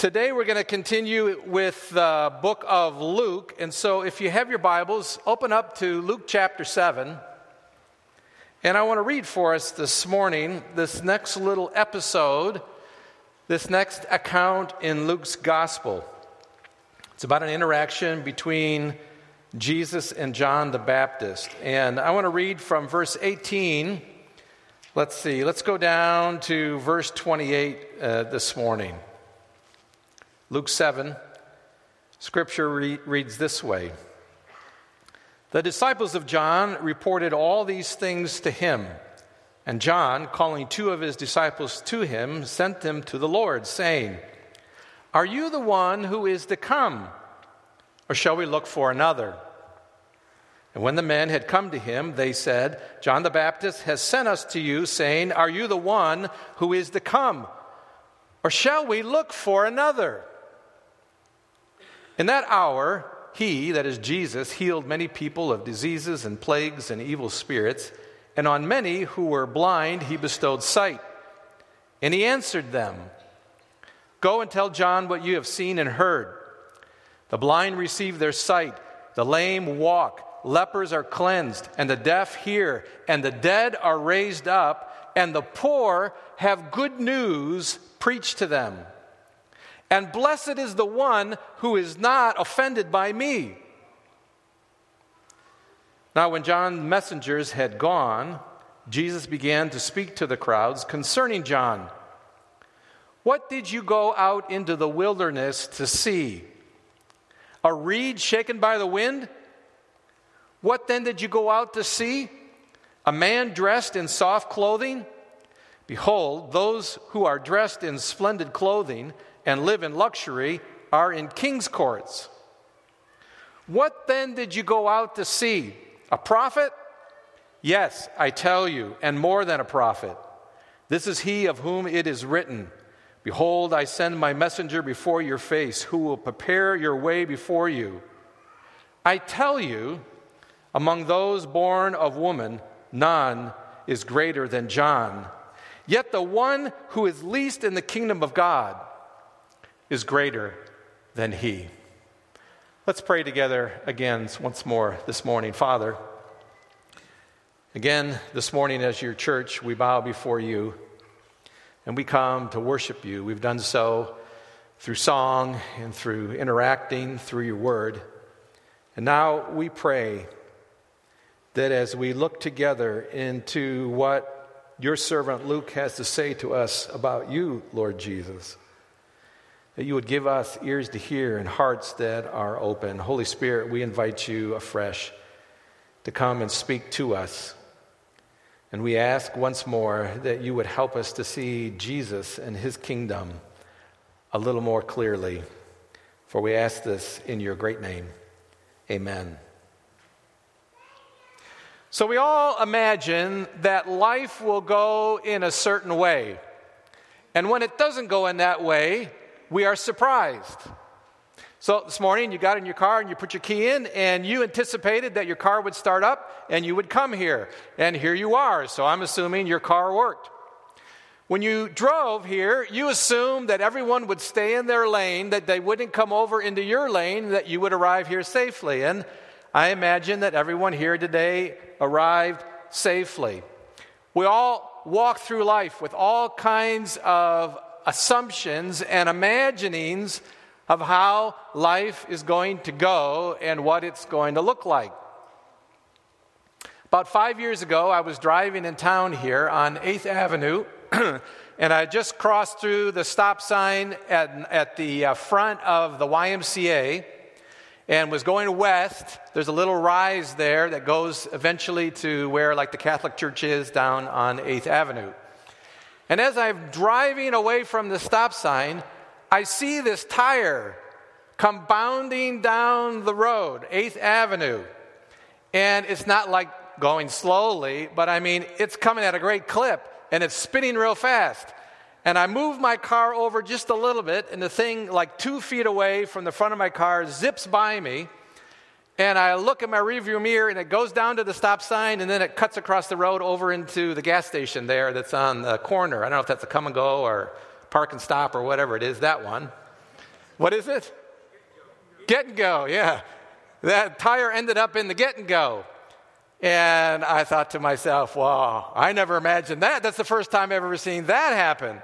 Today we're going to continue with the book of Luke. And so if you have your Bibles, open up to Luke chapter 7. And I want to read for us this morning this next little episode, this next account in Luke's gospel. It's about an interaction between Jesus and John the Baptist. And I want to read from verse 18. Let's see, let's go down to verse 28 uh, this morning. Luke 7, scripture re- reads this way The disciples of John reported all these things to him. And John, calling two of his disciples to him, sent them to the Lord, saying, Are you the one who is to come, or shall we look for another? And when the men had come to him, they said, John the Baptist has sent us to you, saying, Are you the one who is to come, or shall we look for another? In that hour, he, that is Jesus, healed many people of diseases and plagues and evil spirits, and on many who were blind he bestowed sight. And he answered them Go and tell John what you have seen and heard. The blind receive their sight, the lame walk, lepers are cleansed, and the deaf hear, and the dead are raised up, and the poor have good news preached to them. And blessed is the one who is not offended by me. Now, when John's messengers had gone, Jesus began to speak to the crowds concerning John. What did you go out into the wilderness to see? A reed shaken by the wind? What then did you go out to see? A man dressed in soft clothing? Behold, those who are dressed in splendid clothing and live in luxury are in king's courts. What then did you go out to see? A prophet? Yes, I tell you, and more than a prophet. This is he of whom it is written Behold, I send my messenger before your face, who will prepare your way before you. I tell you, among those born of woman, none is greater than John. Yet the one who is least in the kingdom of God is greater than he. Let's pray together again once more this morning. Father, again this morning as your church, we bow before you and we come to worship you. We've done so through song and through interacting through your word. And now we pray that as we look together into what your servant Luke has to say to us about you, Lord Jesus, that you would give us ears to hear and hearts that are open. Holy Spirit, we invite you afresh to come and speak to us. And we ask once more that you would help us to see Jesus and his kingdom a little more clearly. For we ask this in your great name. Amen. So we all imagine that life will go in a certain way. And when it doesn't go in that way, we are surprised. So this morning you got in your car and you put your key in and you anticipated that your car would start up and you would come here. And here you are. So I'm assuming your car worked. When you drove here, you assumed that everyone would stay in their lane, that they wouldn't come over into your lane, that you would arrive here safely. And I imagine that everyone here today arrived safely. We all walk through life with all kinds of assumptions and imaginings of how life is going to go and what it's going to look like. About five years ago, I was driving in town here on 8th Avenue, and I just crossed through the stop sign at, at the uh, front of the YMCA and was going west. There's a little rise there that goes eventually to where, like, the Catholic Church is down on 8th Avenue. And as I'm driving away from the stop sign, I see this tire come bounding down the road, 8th Avenue. And it's not like going slowly, but I mean, it's coming at a great clip and it's spinning real fast. And I move my car over just a little bit, and the thing, like two feet away from the front of my car, zips by me and I look at my rearview mirror and it goes down to the stop sign and then it cuts across the road over into the gas station there that's on the corner. I don't know if that's a come and go or park and stop or whatever it is, that one. What is it? Get and go, yeah. That tire ended up in the get and go. And I thought to myself, wow, I never imagined that. That's the first time I've ever seen that happen.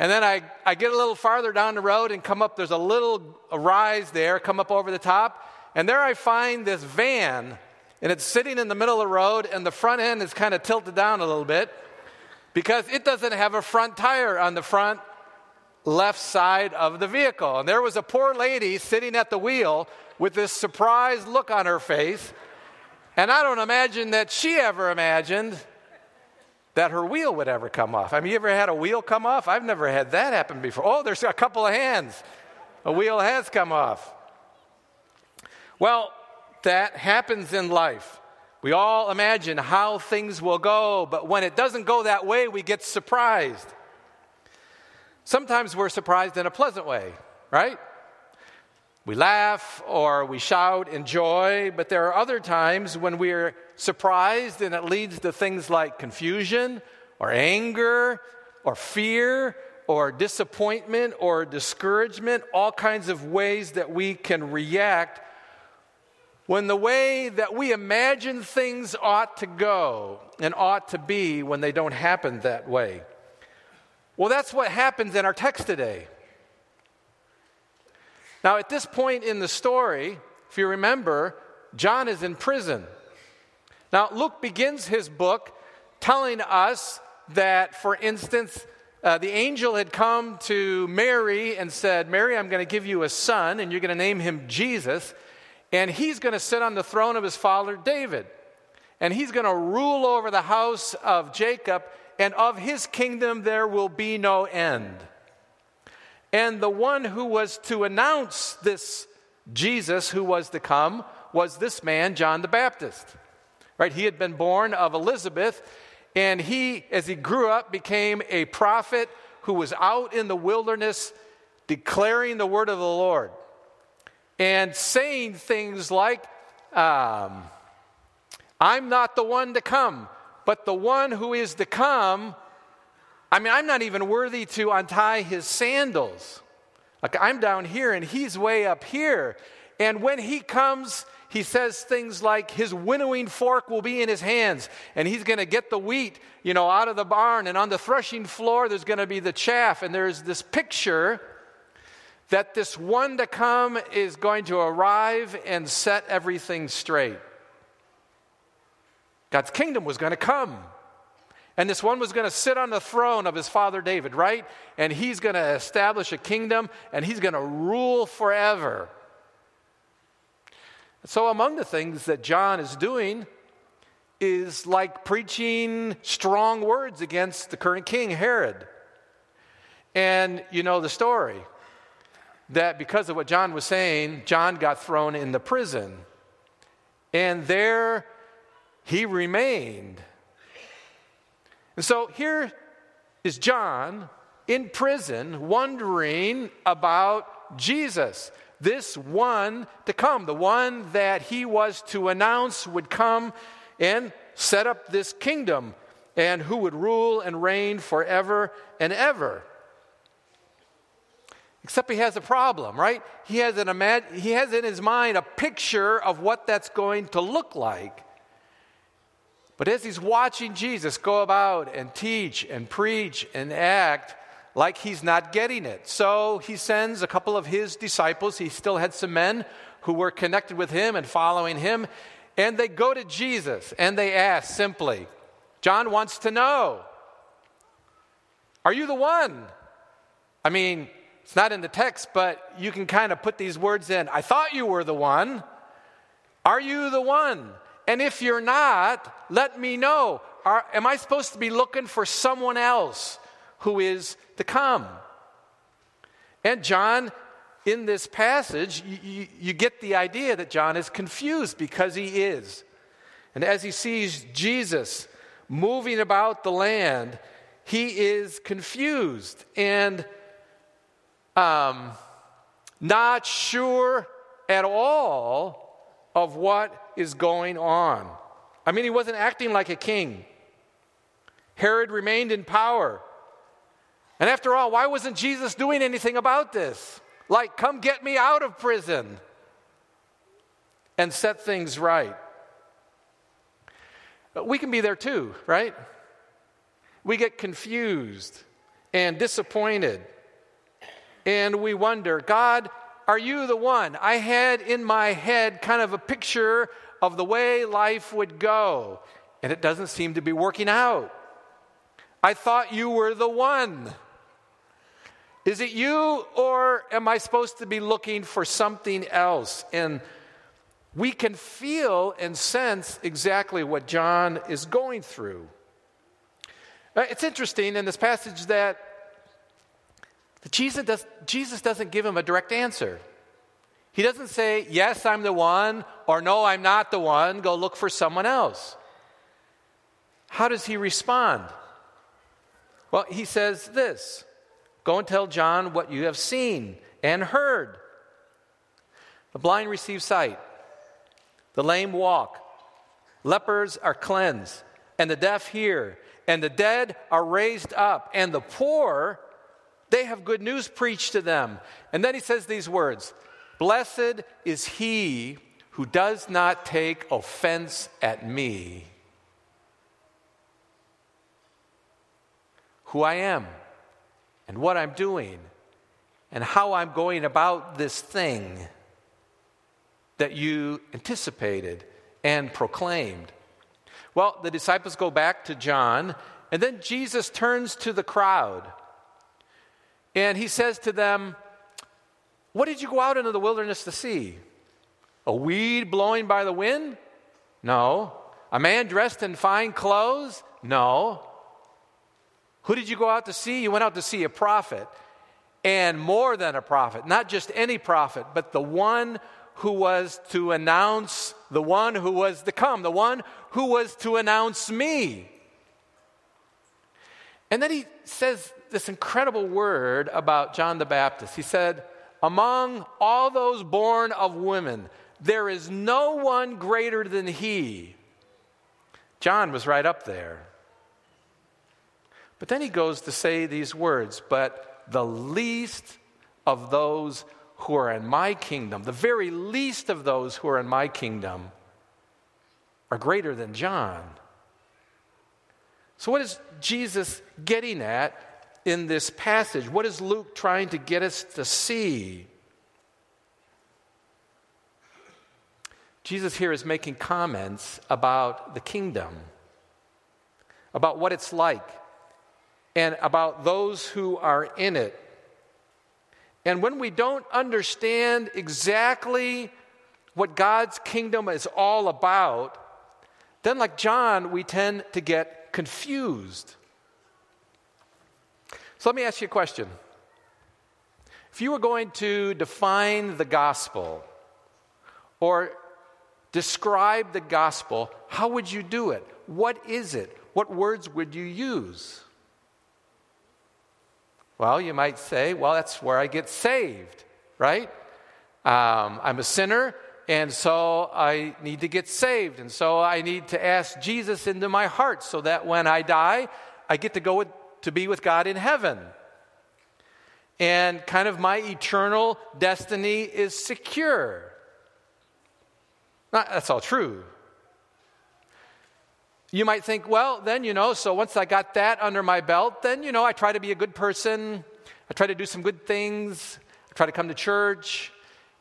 And then I, I get a little farther down the road and come up, there's a little rise there, come up over the top, and there I find this van, and it's sitting in the middle of the road, and the front end is kind of tilted down a little bit because it doesn't have a front tire on the front left side of the vehicle. And there was a poor lady sitting at the wheel with this surprised look on her face. And I don't imagine that she ever imagined that her wheel would ever come off. I mean, you ever had a wheel come off? I've never had that happen before. Oh, there's a couple of hands. A wheel has come off. Well, that happens in life. We all imagine how things will go, but when it doesn't go that way, we get surprised. Sometimes we're surprised in a pleasant way, right? We laugh or we shout in joy, but there are other times when we're surprised and it leads to things like confusion or anger or fear or disappointment or discouragement, all kinds of ways that we can react when the way that we imagine things ought to go and ought to be when they don't happen that way. Well, that's what happens in our text today. Now, at this point in the story, if you remember, John is in prison. Now, Luke begins his book telling us that, for instance, uh, the angel had come to Mary and said, Mary, I'm going to give you a son, and you're going to name him Jesus, and he's going to sit on the throne of his father David. And he's going to rule over the house of Jacob, and of his kingdom there will be no end. And the one who was to announce this Jesus who was to come was this man, John the Baptist. Right? He had been born of Elizabeth, and he, as he grew up, became a prophet who was out in the wilderness declaring the word of the Lord and saying things like, um, I'm not the one to come, but the one who is to come I mean, I'm not even worthy to untie his sandals. Like, I'm down here and he's way up here. And when he comes, he says things like his winnowing fork will be in his hands and he's going to get the wheat, you know, out of the barn and on the threshing floor there's going to be the chaff and there's this picture that this one to come is going to arrive and set everything straight. God's kingdom was going to come. And this one was going to sit on the throne of his father David, right? And he's going to establish a kingdom and he's going to rule forever. So, among the things that John is doing is like preaching strong words against the current king, Herod. And you know the story that because of what John was saying, John got thrown in the prison. And there he remained and so here is John in prison wondering about Jesus, this one to come, the one that he was to announce would come and set up this kingdom and who would rule and reign forever and ever. Except he has a problem, right? He has, an imag- he has in his mind a picture of what that's going to look like. But as he's watching Jesus go about and teach and preach and act like he's not getting it, so he sends a couple of his disciples. He still had some men who were connected with him and following him. And they go to Jesus and they ask simply, John wants to know, Are you the one? I mean, it's not in the text, but you can kind of put these words in. I thought you were the one. Are you the one? And if you're not, let me know. Are, am I supposed to be looking for someone else who is to come? And John, in this passage, you, you, you get the idea that John is confused because he is. And as he sees Jesus moving about the land, he is confused and um, not sure at all of what is going on. I mean, he wasn't acting like a king. Herod remained in power. And after all, why wasn't Jesus doing anything about this? like, come get me out of prison and set things right. We can be there too, right? We get confused and disappointed. And we wonder, God, are you the one? I had in my head kind of a picture of the way life would go, and it doesn't seem to be working out. I thought you were the one. Is it you, or am I supposed to be looking for something else? And we can feel and sense exactly what John is going through. Uh, it's interesting in this passage that Jesus, does, Jesus doesn't give him a direct answer. He doesn't say, Yes, I'm the one, or No, I'm not the one, go look for someone else. How does he respond? Well, he says this Go and tell John what you have seen and heard. The blind receive sight, the lame walk, lepers are cleansed, and the deaf hear, and the dead are raised up, and the poor, they have good news preached to them. And then he says these words Blessed is he who does not take offense at me, who I am, and what I'm doing, and how I'm going about this thing that you anticipated and proclaimed. Well, the disciples go back to John, and then Jesus turns to the crowd and he says to them, What did you go out into the wilderness to see? A weed blowing by the wind? No. A man dressed in fine clothes? No. Who did you go out to see? You went out to see a prophet, and more than a prophet, not just any prophet, but the one who was to announce the one who was to come, the one who was to announce me. And then he says this incredible word about John the Baptist. He said, Among all those born of women, there is no one greater than he. John was right up there. But then he goes to say these words, but the least of those who are in my kingdom, the very least of those who are in my kingdom, are greater than John. So, what is Jesus getting at in this passage? What is Luke trying to get us to see? Jesus here is making comments about the kingdom, about what it's like, and about those who are in it. And when we don't understand exactly what God's kingdom is all about, then, like John, we tend to get confused. So, let me ask you a question. If you were going to define the gospel or describe the gospel, how would you do it? What is it? What words would you use? Well, you might say, well, that's where I get saved, right? Um, I'm a sinner, and so I need to get saved. And so I need to ask Jesus into my heart so that when I die, I get to go with, to be with God in heaven. And kind of my eternal destiny is secure. Not, that's all true. You might think, well, then, you know, so once I got that under my belt, then, you know, I try to be a good person. I try to do some good things. I try to come to church.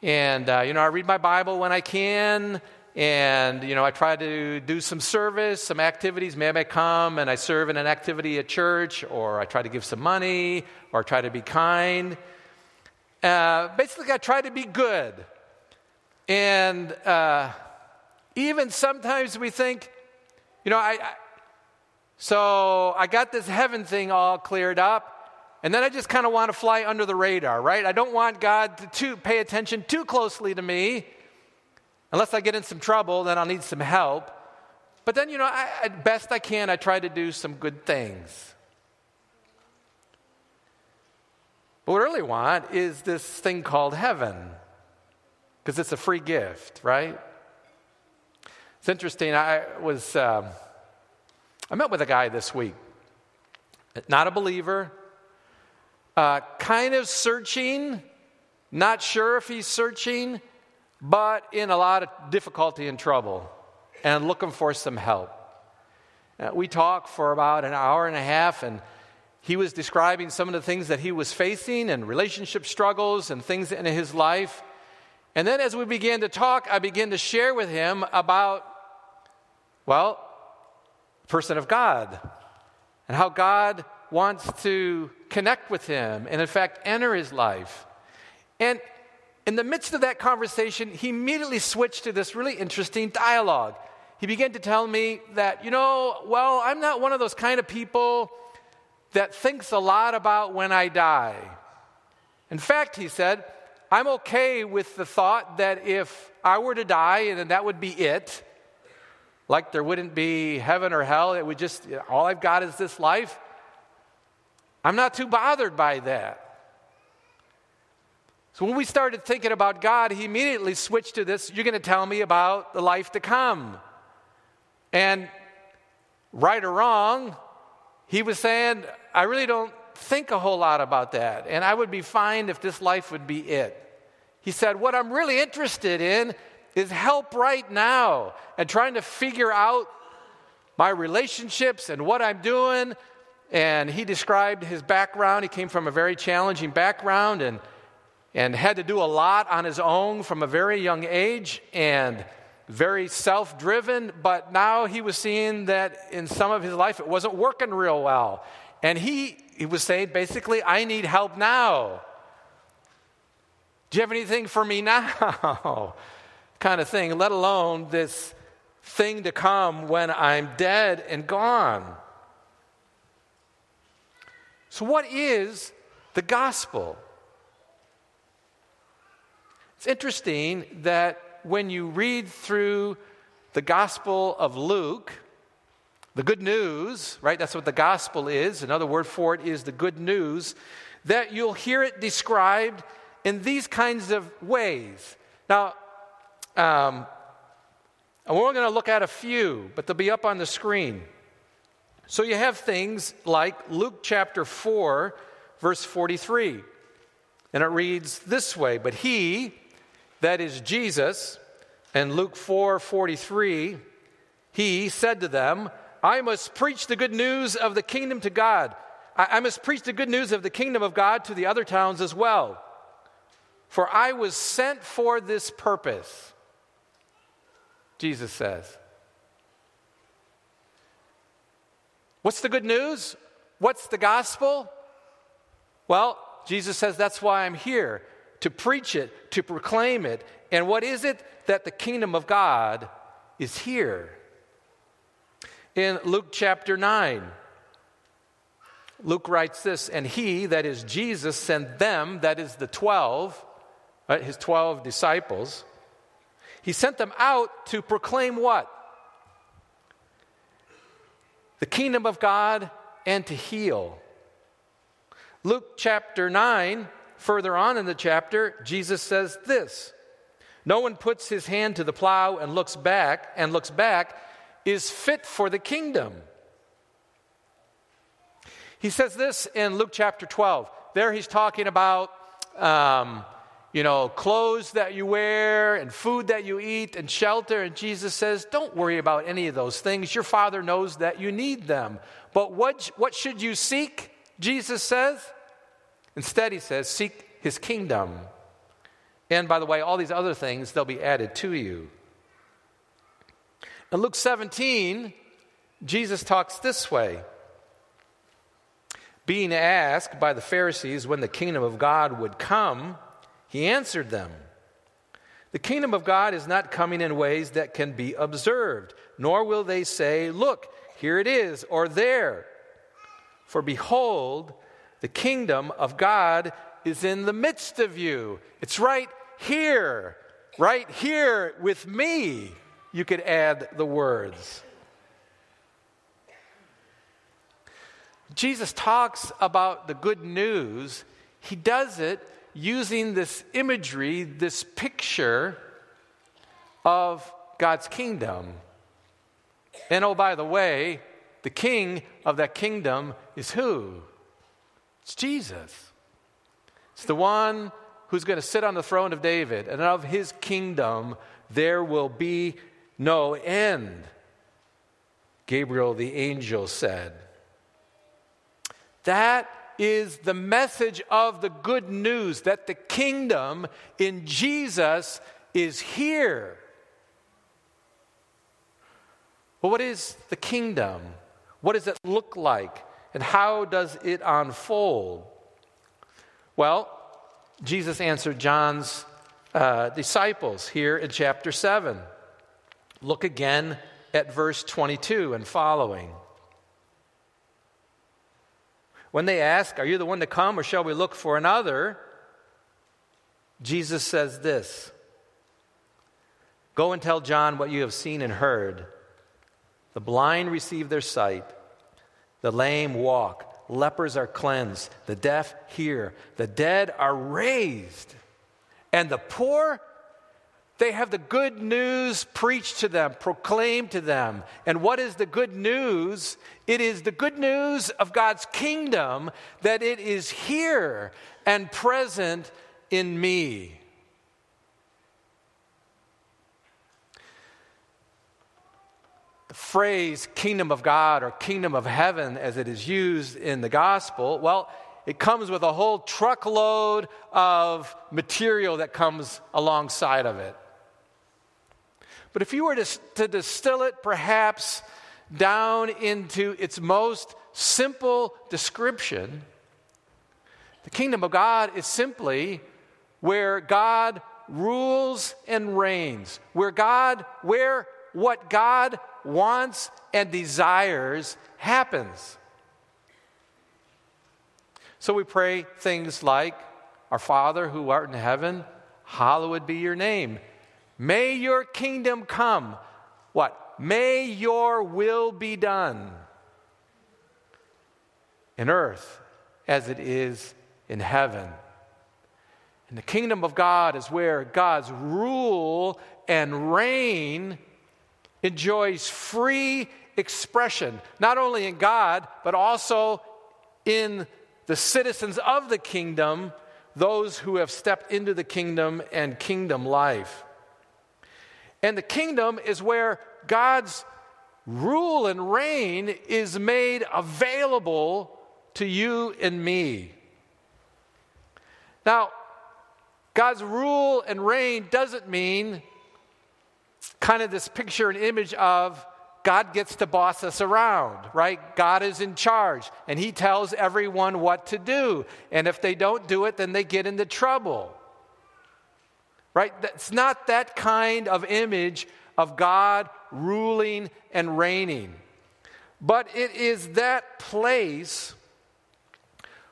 And, uh, you know, I read my Bible when I can. And, you know, I try to do some service, some activities. Maybe I come and I serve in an activity at church, or I try to give some money, or I try to be kind. Uh, basically, I try to be good. And uh, even sometimes we think, you know, I, I, so I got this heaven thing all cleared up, and then I just kind of want to fly under the radar, right? I don't want God to too, pay attention too closely to me. Unless I get in some trouble, then I'll need some help. But then, you know, I, at best I can, I try to do some good things. But what I really want is this thing called heaven, because it's a free gift, right? It's interesting. I was, um, I met with a guy this week, not a believer, uh, kind of searching not sure if he's searching, but in a lot of difficulty and trouble and looking for some help. Uh, we talked for about an hour and a half, and he was describing some of the things that he was facing and relationship struggles and things in his life. And then as we began to talk, I began to share with him about, well, person of God and how God wants to connect with him and, in fact, enter his life. And in the midst of that conversation, he immediately switched to this really interesting dialogue he began to tell me that, you know, well, I'm not one of those kind of people that thinks a lot about when I die. In fact, he said, I'm okay with the thought that if I were to die and then that would be it, like there wouldn't be heaven or hell, it would just, all I've got is this life. I'm not too bothered by that. So when we started thinking about God, he immediately switched to this you're going to tell me about the life to come. And right or wrong, he was saying, I really don't think a whole lot about that. And I would be fine if this life would be it. He said, What I'm really interested in is help right now and trying to figure out my relationships and what I'm doing. And he described his background. He came from a very challenging background and, and had to do a lot on his own from a very young age. And very self driven, but now he was seeing that in some of his life it wasn't working real well. And he, he was saying, basically, I need help now. Do you have anything for me now? kind of thing, let alone this thing to come when I'm dead and gone. So, what is the gospel? It's interesting that when you read through the Gospel of Luke, the good news, right? That's what the gospel is. Another word for it is the good news, that you'll hear it described in these kinds of ways. Now, um, and we're going to look at a few, but they'll be up on the screen. So you have things like Luke chapter 4, verse 43. And it reads this way But he, that is Jesus, and Luke 4 43, he said to them, I must preach the good news of the kingdom to God. I, I must preach the good news of the kingdom of God to the other towns as well. For I was sent for this purpose, Jesus says. What's the good news? What's the gospel? Well, Jesus says that's why I'm here to preach it, to proclaim it. And what is it? That the kingdom of God is here. In Luke chapter 9, Luke writes this, and he, that is Jesus, sent them, that is the 12, right, his 12 disciples, he sent them out to proclaim what? The kingdom of God and to heal. Luke chapter 9 Further on in the chapter, Jesus says this No one puts his hand to the plow and looks back and looks back is fit for the kingdom. He says this in Luke chapter 12. There he's talking about, um, you know, clothes that you wear and food that you eat and shelter. And Jesus says, don't worry about any of those things. Your Father knows that you need them. But what, what should you seek? Jesus says, Instead, he says, Seek his kingdom. And by the way, all these other things, they'll be added to you. In Luke 17, Jesus talks this way. Being asked by the Pharisees when the kingdom of God would come, he answered them The kingdom of God is not coming in ways that can be observed, nor will they say, Look, here it is, or there. For behold, the kingdom of God is in the midst of you. It's right here, right here with me. You could add the words. Jesus talks about the good news. He does it using this imagery, this picture of God's kingdom. And oh, by the way, the king of that kingdom is who? It's Jesus. It's the one who's going to sit on the throne of David, and of his kingdom there will be no end. Gabriel the angel said. That is the message of the good news that the kingdom in Jesus is here. Well, what is the kingdom? What does it look like? And how does it unfold? Well, Jesus answered John's uh, disciples here in chapter 7. Look again at verse 22 and following. When they ask, Are you the one to come, or shall we look for another? Jesus says this Go and tell John what you have seen and heard. The blind receive their sight, the lame walk, lepers are cleansed, the deaf hear, the dead are raised, and the poor they have the good news preached to them, proclaimed to them. And what is the good news? It is the good news of God's kingdom that it is here and present in me. Phrase kingdom of God or kingdom of heaven, as it is used in the gospel, well, it comes with a whole truckload of material that comes alongside of it. But if you were to, to distill it perhaps down into its most simple description, the kingdom of God is simply where God rules and reigns, where God, where what God wants and desires happens. So we pray things like, Our Father who art in heaven, hallowed be your name. May your kingdom come. What? May your will be done in earth as it is in heaven. And the kingdom of God is where God's rule and reign enjoys free expression, not only in God, but also in the citizens of the kingdom, those who have stepped into the kingdom and kingdom life. And the kingdom is where God's rule and reign is made available to you and me. Now, God's rule and reign doesn't mean kind of this picture and image of God gets to boss us around, right? God is in charge and he tells everyone what to do. And if they don't do it, then they get into trouble right? It's not that kind of image of God ruling and reigning. But it is that place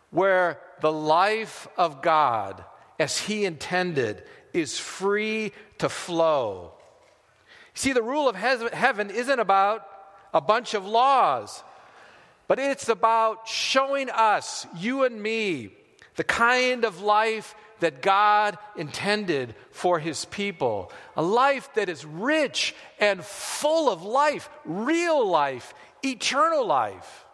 where the life of God, as He intended, is free to flow. See, the rule of heaven isn't about a bunch of laws, but it's about showing us, you and me, the kind of life that God intended for his people. A life that is rich and full of life, real life, eternal life.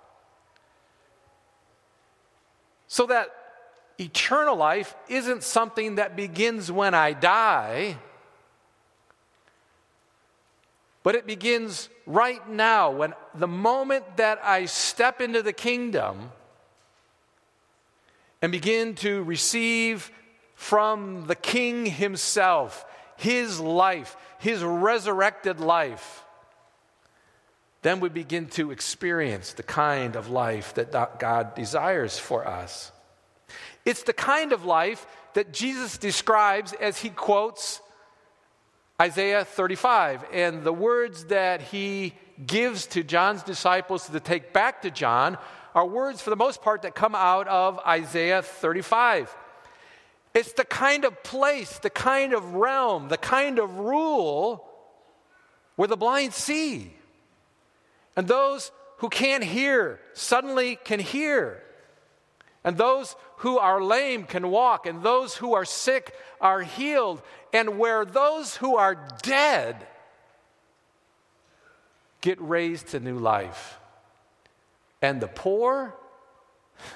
So that eternal life isn't something that begins when I die, but it begins right now, when the moment that I step into the kingdom and begin to receive from the King Himself, His life, His resurrected life, then we begin to experience the kind of life that God desires for us. It's the kind of life that Jesus describes as He quotes Isaiah 35 and the words that He gives to John's disciples to take back to John are words, for the most part, that come out of Isaiah 35. It's the kind of place, the kind of realm, the kind of rule where the blind see. And those who can't hear suddenly can hear. And those who are lame can walk. And those who are sick are healed. And where those who are dead get raised to new life. And the poor,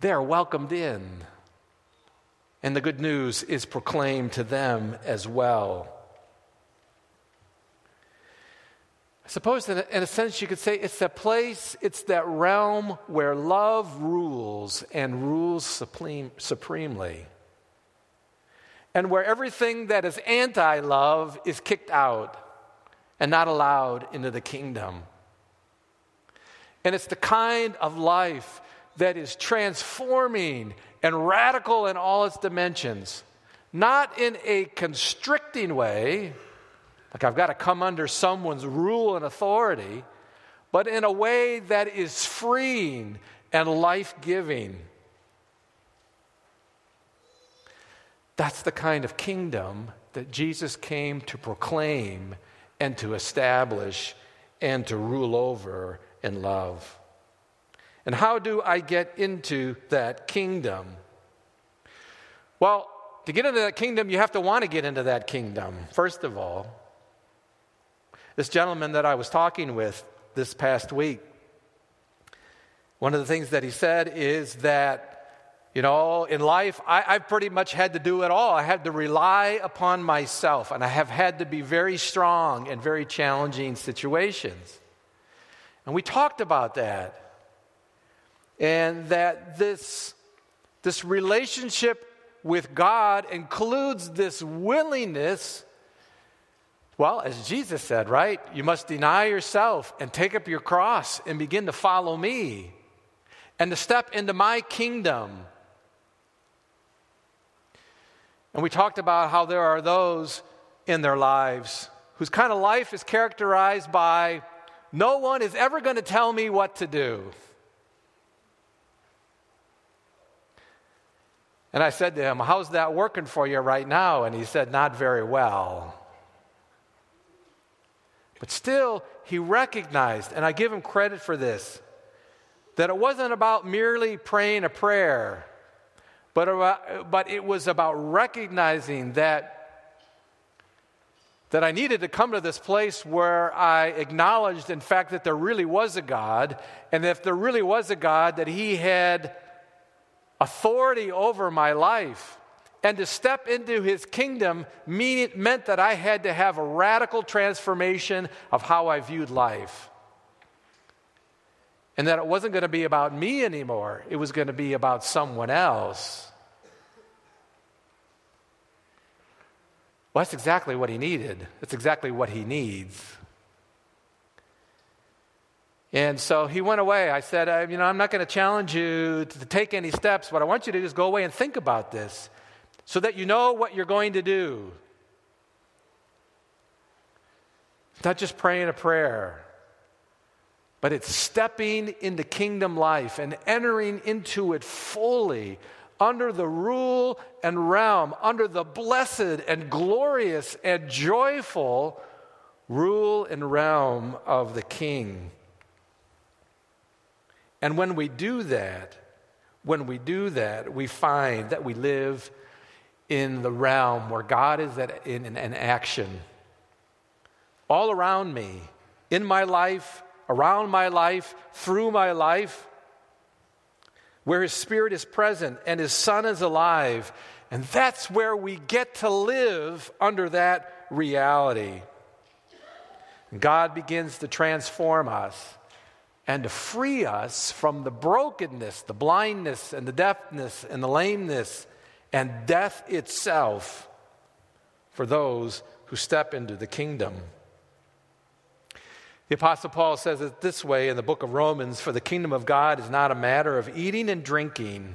they are welcomed in. and the good news is proclaimed to them as well. I suppose, in a, in a sense, you could say it's that place, it's that realm where love rules and rules supreme, supremely. And where everything that is anti love is kicked out and not allowed into the kingdom. And it's the kind of life that is transforming and radical in all its dimensions, not in a constricting way like I've got to come under someone's rule and authority, but in a way that is freeing and life giving. That's the kind of kingdom that Jesus came to proclaim and to establish and to rule over in love. And how do I get into that kingdom? Well, to get into that kingdom, you have to want to get into that kingdom, first of all. This gentleman that I was talking with this past week, one of the things that he said is that, you know, in life, I, have pretty much had to do it all. I had to rely upon myself, and I have had to be very strong in very challenging situations. And we talked about that. And that this, this relationship with God includes this willingness well, as Jesus said, right? You must deny yourself and take up your cross and begin to follow me and to step into my kingdom. And we talked about how there are those in their lives whose kind of life is characterized by no one is ever going to tell me what to do. And I said to him, How's that working for you right now? And he said, Not very well. But still, he recognized, and I give him credit for this, that it wasn't about merely praying a prayer, but, but it was about recognizing that, that I needed to come to this place where I acknowledged, in fact, that there really was a God, and if there really was a God, that he had authority over my life. And to step into his kingdom mean, meant that I had to have a radical transformation of how I viewed life. And that it wasn't going to be about me anymore, it was going to be about someone else. Well, that's exactly what he needed. That's exactly what he needs. And so he went away. I said, uh, You know, I'm not going to challenge you to take any steps, but I want you to just go away and think about this so that you know what you're going to do. It's not just praying a prayer, but it's stepping into kingdom life and entering into it fully under the rule and realm, under the blessed and glorious and joyful rule and realm of the King. And when we do that, when we do that, we find that we live in the realm where God is at, in, in, in action. All around me, in my life, around my life, through my life, where His Spirit is present and His Son is alive. And that's where we get to live under that reality. God begins to transform us and to free us from the brokenness, the blindness, and the deafness, and the lameness, and death itself for those who step into the kingdom. The Apostle Paul says it this way in the book of Romans For the kingdom of God is not a matter of eating and drinking,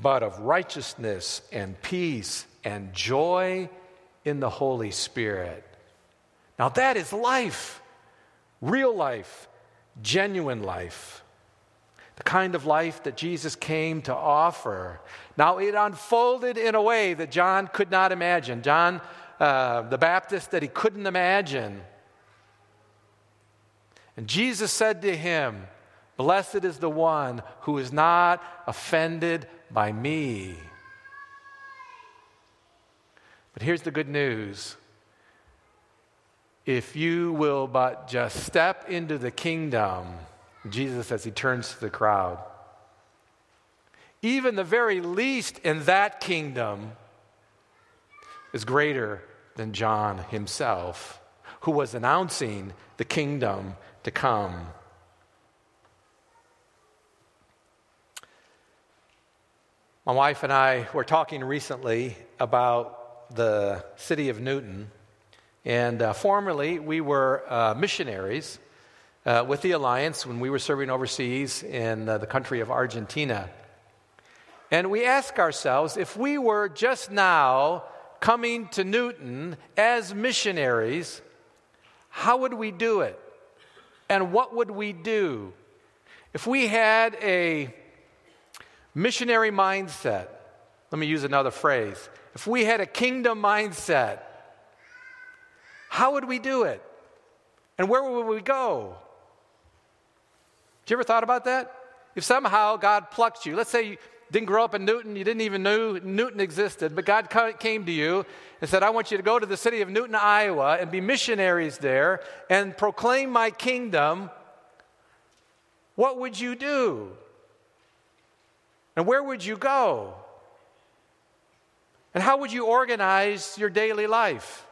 but of righteousness and peace and joy in the Holy Spirit. Now, that is life, real life, genuine life the kind of life that Jesus came to offer. Now, it unfolded in a way that John could not imagine. John uh, the Baptist, that he couldn't imagine. And Jesus said to him, Blessed is the one who is not offended by me. But here's the good news. If you will but just step into the kingdom, Jesus, as he turns to the crowd, even the very least in that kingdom is greater than John himself, who was announcing the kingdom to come. My wife and I were talking recently about the city of Newton. And uh, formerly, we were uh, missionaries uh, with the Alliance when we were serving overseas in uh, the country of Argentina. And we ask ourselves if we were just now coming to Newton as missionaries, how would we do it? And what would we do? If we had a missionary mindset, let me use another phrase. If we had a kingdom mindset, how would we do it? And where would we go? Have you ever thought about that? If somehow God plucked you, let's say didn't grow up in Newton, you didn't even know Newton existed, but God came to you and said, I want you to go to the city of Newton, Iowa, and be missionaries there and proclaim my kingdom. What would you do? And where would you go? And how would you organize your daily life?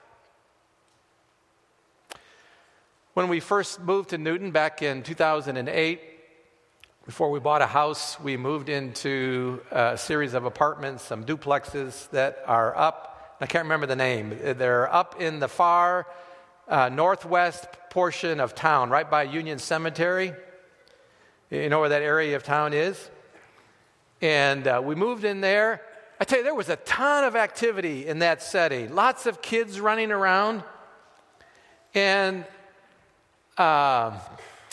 When we first moved to Newton back in 2008, before we bought a house, we moved into a series of apartments, some duplexes that are up. I can't remember the name. They're up in the far uh, northwest portion of town, right by Union Cemetery. You know where that area of town is? And uh, we moved in there. I tell you, there was a ton of activity in that setting. Lots of kids running around. And uh,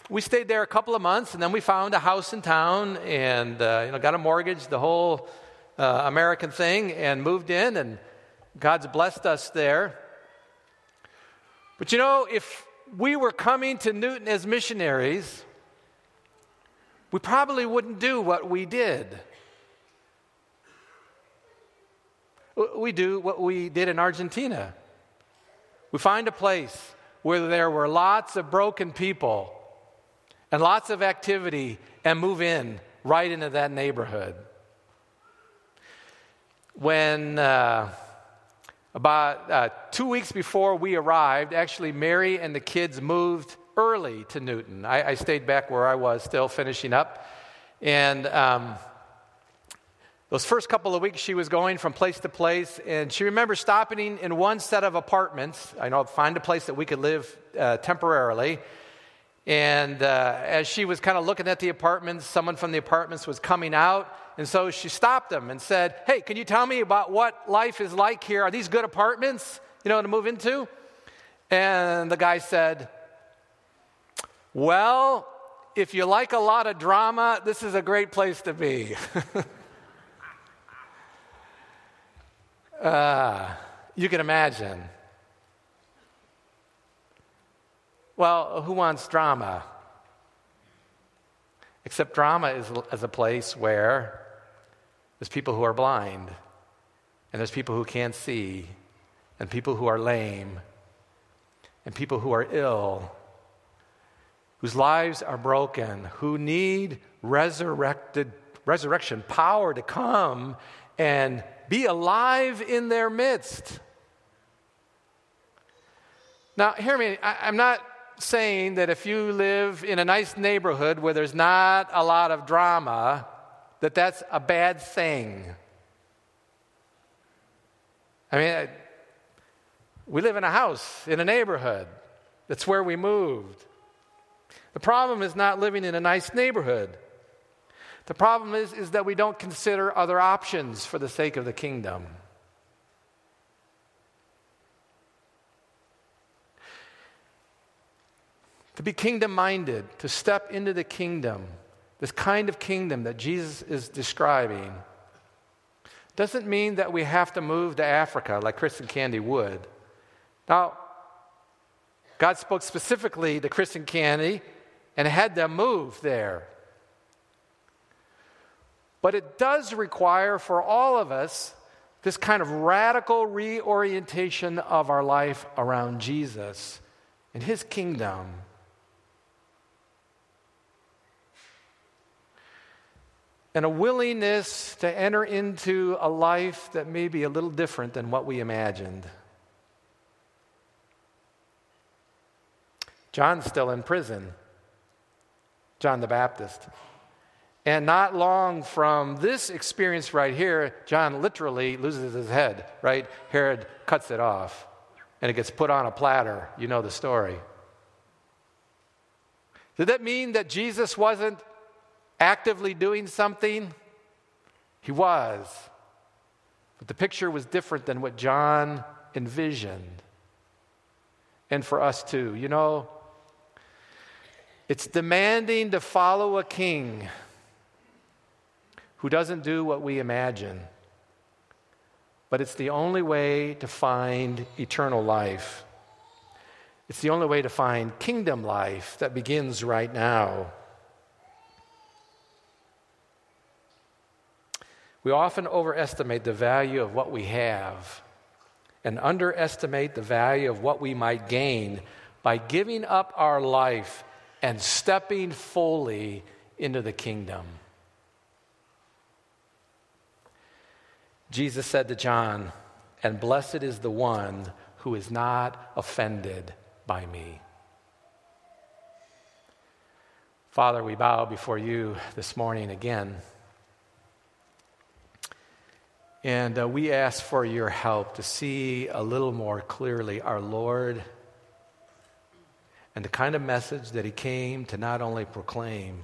we stayed there a couple of months, and then we found a house in town and uh, you know, got a mortgage, the whole uh, American thing, and moved in, and God's blessed us there. But you know, if we were coming to Newton as missionaries, we probably wouldn't do what we did. We do what we did in Argentina. We find a place where there were lots of broken people and lots of activity and move in right into that neighborhood. When uh, about uh, two weeks before we arrived, actually, Mary and the kids moved early to Newton. I, I stayed back where I was, still finishing up. And um, those first couple of weeks, she was going from place to place, and she remembers stopping in one set of apartments. I know, find a place that we could live uh, temporarily. And uh, as she was kind of looking at the apartments, someone from the apartments was coming out. And so she stopped them and said, Hey, can you tell me about what life is like here? Are these good apartments, you know, to move into? And the guy said, Well, if you like a lot of drama, this is a great place to be. Uh, you can imagine. Well, who wants drama? Except drama is, is a place where there's people who are blind, and there's people who can't see, and people who are lame, and people who are ill, whose lives are broken, who need resurrected resurrection power to come and be alive in their midst. Now, hear me, I, am not saying that if you live in a nice neighborhood where there's not a lot of drama, that that's a bad thing. I mean, we live in a house, in a neighborhood. That's where we moved. The problem is not living in a nice neighborhood. The problem is, is that we don't consider other options for the sake of the kingdom. To be kingdom minded, to step into the kingdom, this kind of kingdom that Jesus is describing, doesn't mean that we have to move to Africa like and Candy would. Now, God spoke specifically to and Candy and had them move there. But it does require for all of us this kind of radical reorientation of our life around Jesus and his kingdom. And a willingness to enter into a life that may be a little different than what we imagined. John's still in prison, John the Baptist. And not long from this experience right here, John literally loses his head, right? Herod cuts it off and it gets put on a platter. You know the story. Did that mean that Jesus wasn't actively doing something? He was. But the picture was different than what John envisioned. And for us too. You know, it's demanding to follow a king who doesn't do what we imagine. But it's the only way to find eternal life. It's the only way to find kingdom life that begins right now. We often overestimate the value of what we have and underestimate the value of what we might gain by giving up our life and stepping fully into the kingdom. Jesus said to John, And blessed is the one who is not offended by me. Father, we bow before you this morning again. And uh, we ask for your help to see a little more clearly our Lord and the kind of message that he came to not only proclaim,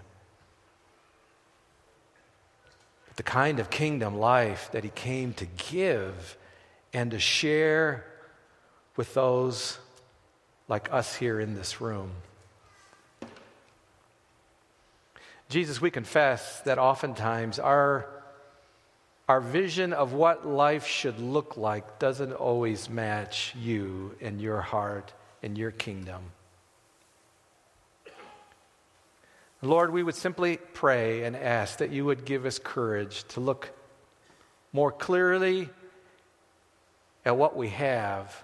but the kind of kingdom life that he came to give and to share with those like us here in this room. Jesus, we confess that oftentimes our our vision of what life should look like doesn't always match you and your heart and your kingdom. Lord, we would simply pray and ask that you would give us courage to look more clearly at what we have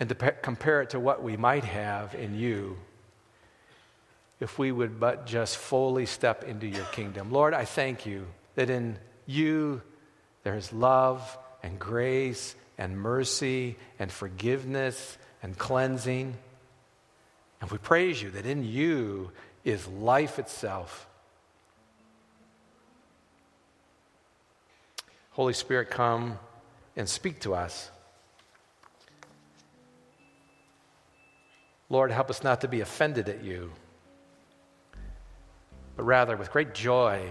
and to compare it to what we might have in you if we would but just fully step into your kingdom. Lord, I thank you that in you there is love and grace and mercy and forgiveness and cleansing. And we praise you that in you is life itself. Holy Spirit, come and speak to us. Lord, help us not to be offended at you but rather with great joy,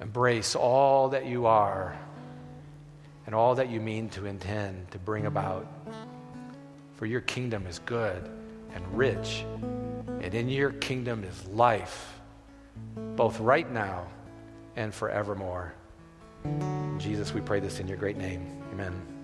embrace all that you are and all that you mean to intend to bring about. For your kingdom is good and rich, and in your kingdom is life, both right now and forevermore. Jesus, we pray this in your great name. Amen.